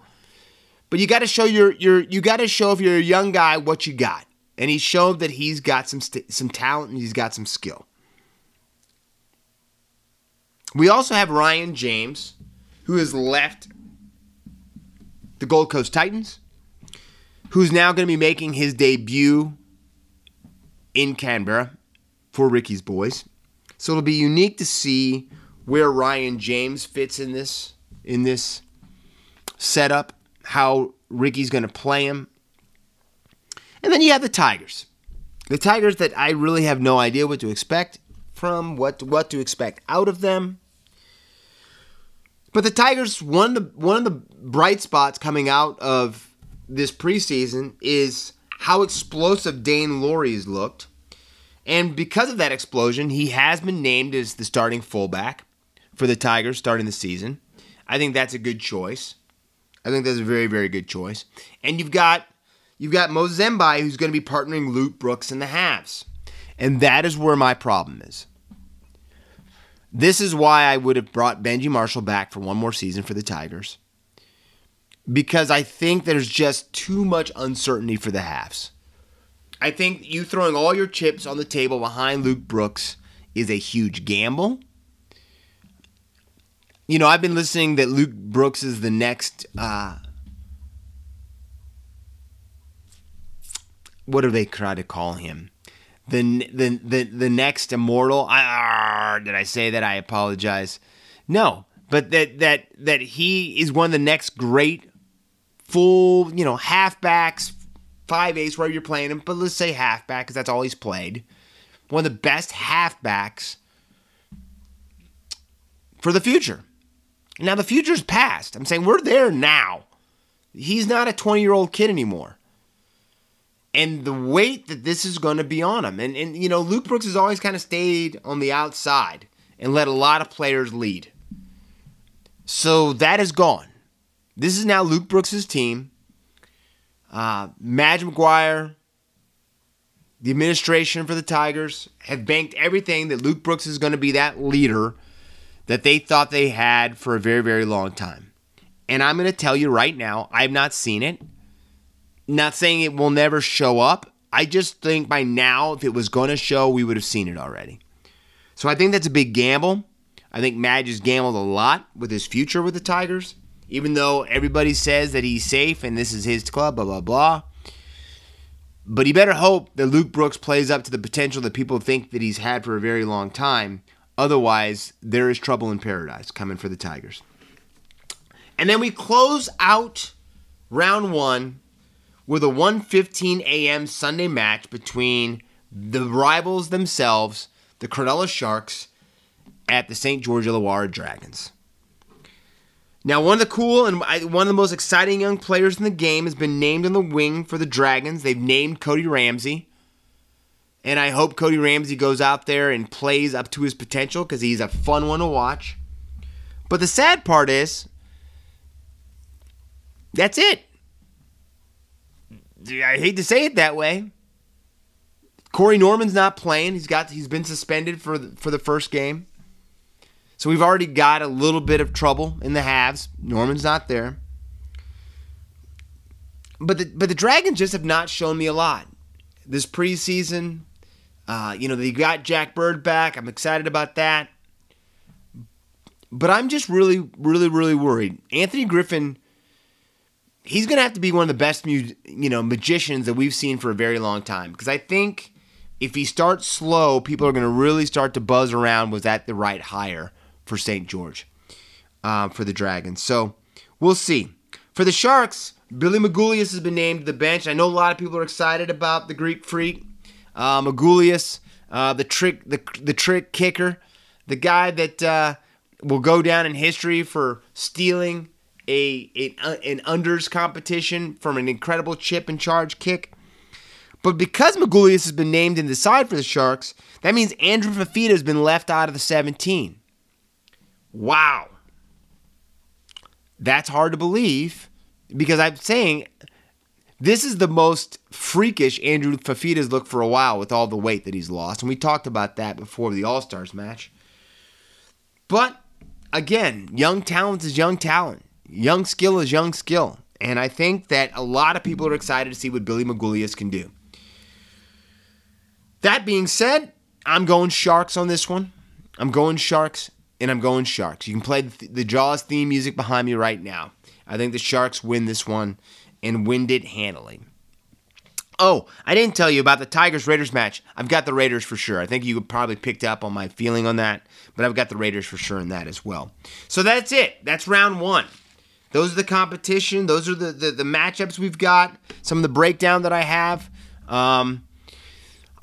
but you got to show your your you got to show if you're a young guy what you got and he showed that he's got some st- some talent and he's got some skill. We also have Ryan James, who has left the Gold Coast Titans, who's now going to be making his debut in Canberra for Ricky's boys. So it'll be unique to see where Ryan James fits in this in this setup, how Ricky's going to play him, and then you have the Tigers. The Tigers that I really have no idea what to expect from, what what to expect out of them. But the Tigers, one of the one of the bright spots coming out of this preseason is how explosive Daine Laurie's looked. And because of that explosion, he has been named as the starting fullback for the Tigers starting the season. I think that's a good choice. I think that's a very, very good choice. And you've got You've got Mo who's going to be partnering Luke Brooks in the halves. And that is where my problem is. This is why I would have brought Benji Marshall back for one more season for the Tigers. Because I think there's just too much uncertainty for the halves. I think you throwing all your chips on the table behind Luke Brooks is a huge gamble. You know, I've been listening that Luke Brooks is the next uh, what do they try to call him? The the the, the next immortal. I, did I say that? I apologize. No, but that that that he is one of the next great full, you know, halfbacks, five eights, wherever you're playing him. But let's say halfback because that's all he's played. One of the best halfbacks for the future. Now the future's past. I'm saying we're there now. He's not a 20 year old kid anymore and the weight that this is going to be on him. And, and, you know, Luke Brooks has always kind of stayed on the outside and let a lot of players lead. So that is gone. This is now Luke Brooks' team. Uh, Madge Maguire, the administration for the Tigers, have banked everything that Luke Brooks is going to be that leader that they thought they had for a very, very long time. And I'm going to tell you right now, I've not seen it. Not saying it will never show up. I just think by now, if it was going to show, we would have seen it already. So I think that's a big gamble. I think Madge has gambled a lot with his future with the Tigers. even though everybody says that he's safe and this is his club, blah, blah, blah. But he better hope that Luke Brooks plays up to the potential that people think that he's had for a very long time. Otherwise, there is trouble in paradise coming for the Tigers. And then we close out round one with a 1:15 a.m. Sunday match between the rivals themselves, the Cronulla Sharks, at the St. George Illawarra Dragons. Now, one of the cool and one of the most exciting young players in the game has been named on the wing for the Dragons. They've named Cody Ramsey. And I hope Cody Ramsey goes out there and plays up to his potential because he's a fun one to watch. But the sad part is, that's it. I hate to say it that way. Corey Norman's not playing. He's got he's been suspended for the, for the first game. So we've already got a little bit of trouble in the halves. Norman's not there. But the but the Dragons just have not shown me a lot this preseason. Uh, you know they got Jack Bird back. I'm excited about that. But I'm just really, really, really worried. Anthony Griffin, he's going to have to be one of the best, you know, magicians that we've seen for a very long time. Because I think if he starts slow, people are going to really start to buzz around. Was that the right hire? for St. George uh, for the Dragons. So we'll see. For the Sharks, Billy Magoulias has been named to the bench. I know a lot of people are excited about the Greek Freak, uh, Magoulias, uh, the trick, the the trick kicker, the guy that uh, will go down in history for stealing a, a an unders competition from an incredible chip and charge kick. But because Magoulias has been named in the side for the Sharks, that means Andrew Fifita has been left out of the 17. Wow. That's hard to believe because I'm saying this is the most freakish Andrew Fifita's looked for a while with all the weight that he's lost. And we talked about that before the All Stars match. But again, young talent is young talent, young skill is young skill. And I think that a lot of people are excited to see what Billy Magoulias can do. That being said, I'm going Sharks on this one. I'm going Sharks and I'm going Sharks. You can play the, the Jaws theme music behind me right now. I think the Sharks win this one and win it handily. Oh, I didn't tell you about the Tigers Raiders match. I've got the Raiders for sure. I think you probably picked up on my feeling on that, but I've got the Raiders for sure in that as well. So that's it. That's round one. Those are the competition. Those are the, the, the matchups we've got. Some of the breakdown that I have. Um,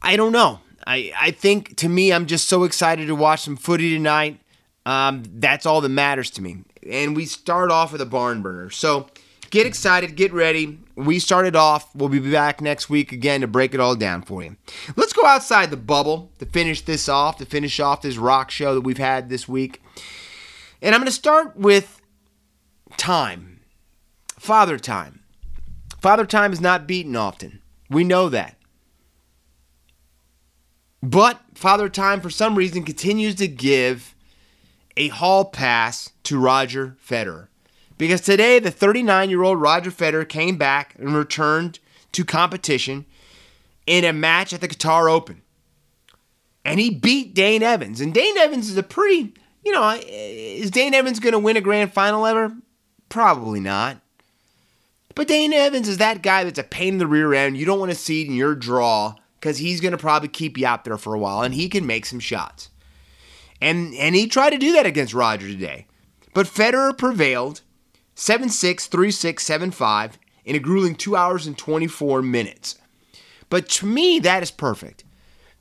I don't know. I, I think to me, I'm just so excited to watch some footy tonight. Um, that's all that matters to me. And we start off with a barn burner. So get excited, get ready. We started off. We'll be back next week again to break it all down for you. Let's go outside the bubble to finish this off, to finish off this rock show that we've had this week. And I'm going to start with time. Father time. Father time is not beaten often. We know that. But Father time, for some reason, continues to give a hall pass to Roger Federer. Because today, the 39 year old Roger Federer came back and returned to competition in a match at the Qatar Open. And he beat Dane Evans. And Dane Evans is a pretty, you know, is Dane Evans going to win a grand final ever? Probably not. But Dane Evans is that guy that's a pain in the rear end. You don't want to see in your draw because he's going to probably keep you out there for a while and he can make some shots. And, and he tried to do that against Roger today. But Federer prevailed 7 6, 3 6, 7 5 in a grueling 2 hours and 24 minutes. But to me, that is perfect.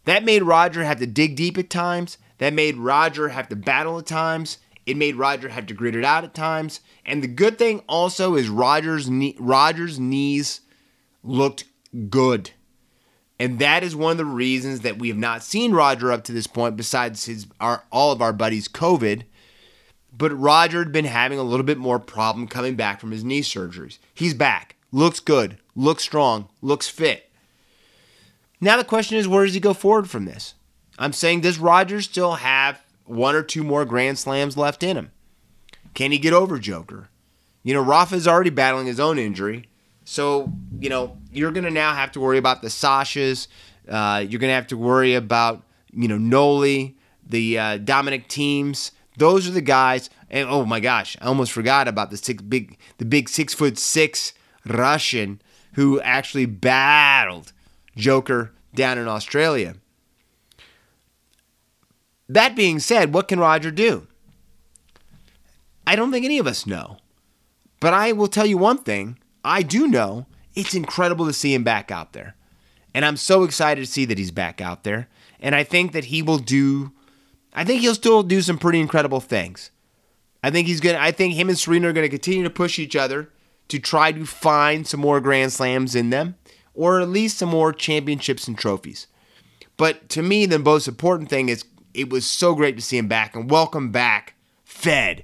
That made Roger have to dig deep at times. That made Roger have to battle at times. It made Roger have to grit it out at times. And the good thing also is Roger's knee, Roger's knees looked good. And that is one of the reasons that we have not seen Roger up to this point, besides his our all of our buddies' COVID. But Roger had been having a little bit more problem coming back from his knee surgeries. He's back, looks good, looks strong, looks fit. Now the question is, where does he go forward from this? I'm saying, does Roger still have one or two more Grand Slams left in him? Can he get over Joker? You know, Rafa's already battling his own injury. So, you know, you're going to now have to worry about the Sashas. Uh, you're going to have to worry about, you know, Noli, the uh, Dominic Thiems. Those are the guys. And oh my gosh, I almost forgot about the six big, the big six foot six Russian who actually battled Joker down in Australia. That being said, what can Roger do? I don't think any of us know. But I will tell you one thing I do know it's incredible to see him back out there. And I'm so excited to see that he's back out there. And I think that he will do, I think he'll still do some pretty incredible things. I think he's going to, I think him and Serena are going to continue to push each other to try to find some more Grand Slams in them, or at least some more championships and trophies. But to me, the most important thing is it was so great to see him back and welcome back Fed.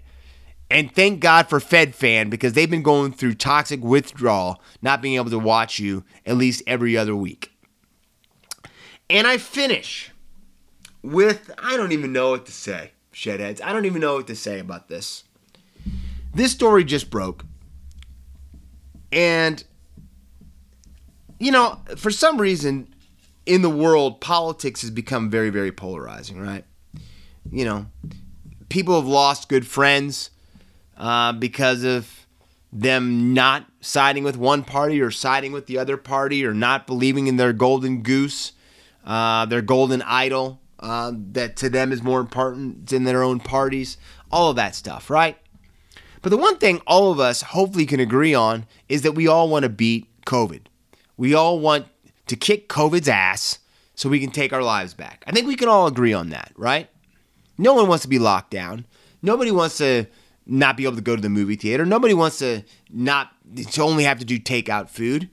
And thank God for Fed fan because they've been going through toxic withdrawal, not being able to watch you at least every other week. And I finish with I don't even know what to say, shedheads. I don't even know what to say about this. This story just broke. And, you know, for some reason in the world, politics has become very, very polarizing, right? You know, people have lost good friends uh, because of them not siding with one party or siding with the other party or not believing in their golden goose, uh, their golden idol uh, that to them is more important than their own parties, all of that stuff, right? But the one thing all of us hopefully can agree on is that we all want to beat COVID. We all want to kick COVID's ass so we can take our lives back. I think we can all agree on that, right? No one wants to be locked down. Nobody wants to not be able to go to the movie theater. Nobody wants to not to only have to do takeout food.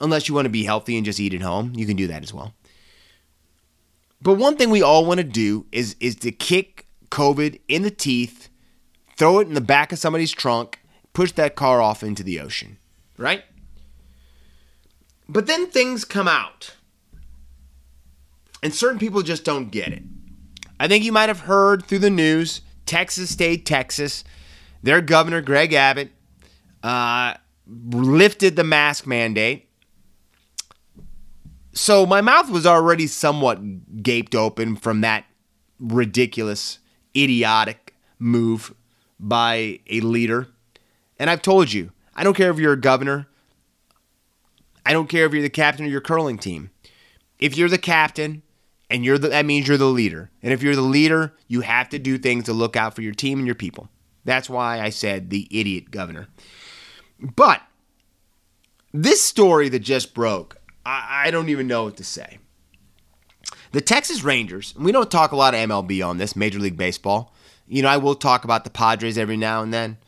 Unless you want to be healthy and just eat at home, you can do that as well. But one thing we all want to do is is to kick COVID in the teeth throw it in the back of somebody's trunk, push that car off into the ocean, right? But then things come out. And certain people just don't get it. I think you might have heard through the news Texas State, Texas, their governor, Greg Abbott, uh, lifted the mask mandate. So my mouth was already somewhat gaped open from that ridiculous, idiotic move by a leader. And I've told you, I don't care if you're a governor, I don't care if you're the captain of your curling team. If you're the captain and you're the, that means you're the leader. And if you're the leader, you have to do things to look out for your team and your people. That's why I said the idiot governor. But this story that just broke, I, I don't even know what to say. The Texas Rangers, we don't talk a lot of MLB on this, Major League Baseball. You know, I will talk about the Padres every now and then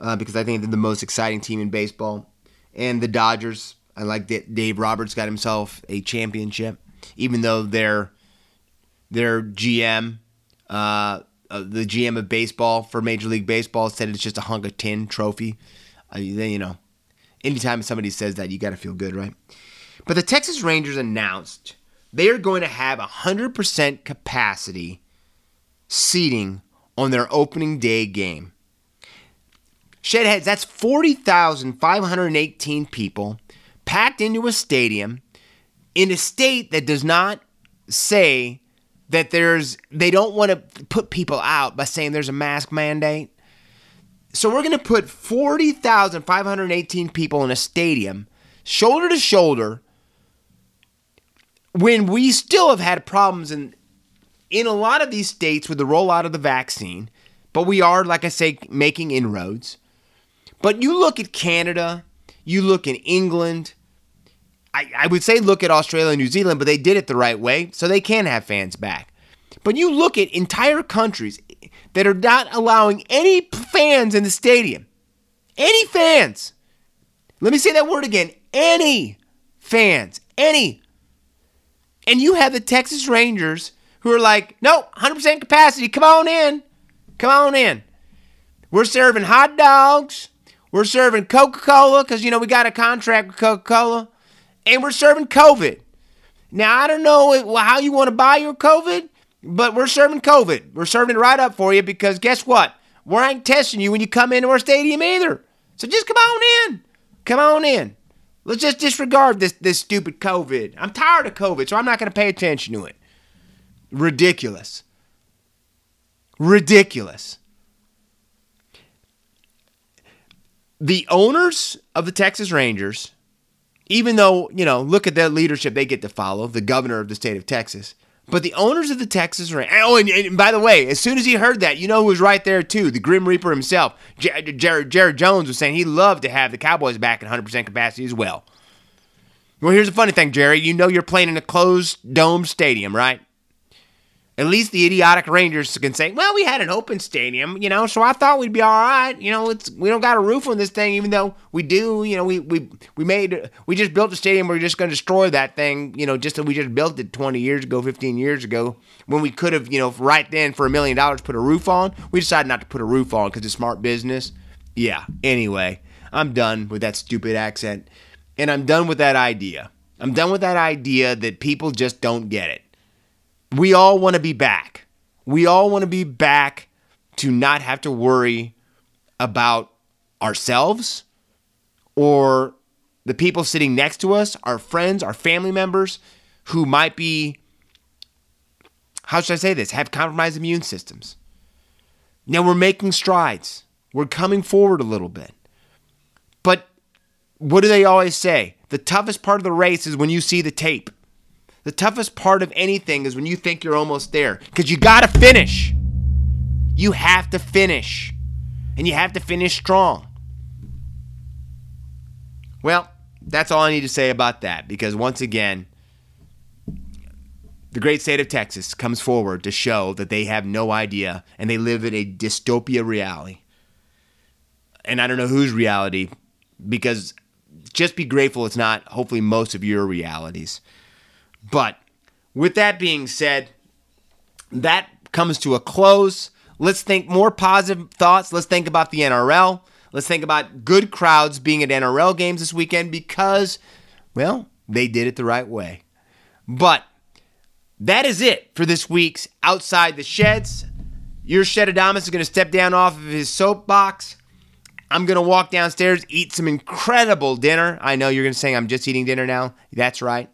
uh, because I think they're the most exciting team in baseball. And the Dodgers, I like that Dave Roberts got himself a championship, even though their their GM, uh, uh, the GM of baseball for Major League Baseball, said it's just a hunk of tin trophy. Uh, you know, anytime somebody says that, you got to feel good, right? But the Texas Rangers announced they are going to have 100% capacity seating on their opening day game. Shedheads, that's 40,518 people packed into a stadium in a state that does not say that there's they don't want to put people out by saying there's a mask mandate. So we're going to put 40,518 people in a stadium shoulder to shoulder when we still have had problems in in a lot of these states with the rollout of the vaccine, but we are, like I say, making inroads. But you look at Canada, you look in England, I, I would say look at Australia and New Zealand, but they did it the right way, so they can have fans back. But you look at entire countries that are not allowing any fans in the stadium. Any fans. Let me say that word again. Any fans. Any. And you have the Texas Rangers who are like, nope, 100% capacity. Come on in. Come on in. We're serving hot dogs. We're serving Coca Cola because, you know, we got a contract with Coca Cola. And we're serving COVID. Now, I don't know how you want to buy your COVID, but we're serving COVID. We're serving it right up for you because guess what? We ain't testing you when you come into our stadium either. So just come on in. Come on in. Let's just disregard this, this stupid COVID. I'm tired of COVID, so I'm not going to pay attention to it. Ridiculous. Ridiculous. The owners of the Texas Rangers, even though, you know, look at their leadership they get to follow, the governor of the state of Texas. But the owners of the Texas Rangers, oh, and, and, by the way, as soon as he heard that, you know who was right there too? The Grim Reaper himself, Jared, Jared Jared Jones, was saying he'd love to have the Cowboys back at 100% capacity as well. Well, here's the funny thing, Jerry. You know you're playing in a closed dome stadium, right? At least the idiotic Rangers can say, "Well, we had an open stadium, you know, so I thought we'd be all right. You know, it's we don't got a roof on this thing, even though we do. You know, we we we made we just built a stadium. We're just going to destroy that thing. You know, just that we just built it 20 years ago, 15 years ago, when we could have, you know, right then for a million dollars put a roof on. We decided not to put a roof on because it's smart business. Yeah. Anyway, I'm done with that stupid accent, and I'm done with that idea. I'm done with that idea that people just don't get it. We all want to be back. We all want to be back to not have to worry about ourselves or the people sitting next to us, our friends, our family members who might be, how should I say this, have compromised immune systems. Now we're making strides. We're coming forward a little bit. But what do they always say? The toughest part of the race is when you see the tape. The toughest part of anything is when you think you're almost there because you got to finish. You have to finish. And you have to finish strong. Well, that's all I need to say about that because once again, the great state of Texas comes forward to show that they have no idea and they live in a dystopia reality. And I don't know whose reality because just be grateful it's not hopefully most of your realities. But with that being said, that comes to a close. Let's think more positive thoughts. Let's think about the NRL. Let's think about good crowds being at NRL games this weekend because, well, they did it the right way. But that is it for this week's Outside the Sheds. Your Shedadamus is going to step down off of his soapbox. I'm going to walk downstairs, eat some incredible dinner. I know you're going to say I'm just eating dinner now. That's right.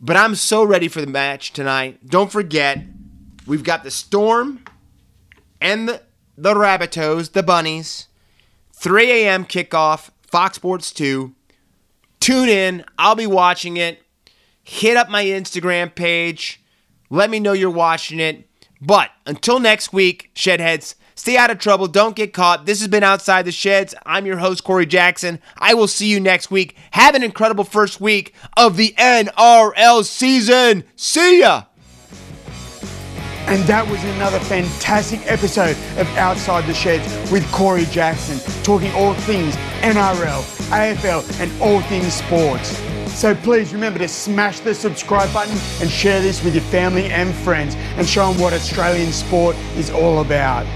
But I'm so ready for the match tonight. Don't forget, we've got the Storm and the, the Rabbitohs, the Bunnies. 3 a.m. kickoff, Fox Sports 2. Tune in. I'll be watching it. Hit up my Instagram page. Let me know you're watching it. But until next week, Shedheads, Stay out of trouble. Don't get caught. This has been Outside the Sheds. I'm your host, Corey Jackson. I will see you next week. Have an incredible first week of the NRL season. See ya. And that was another fantastic episode of Outside the Sheds with Corey Jackson, talking all things NRL, AFL, and all things sports. So please remember to smash the subscribe button and share this with your family and friends and show them what Australian sport is all about.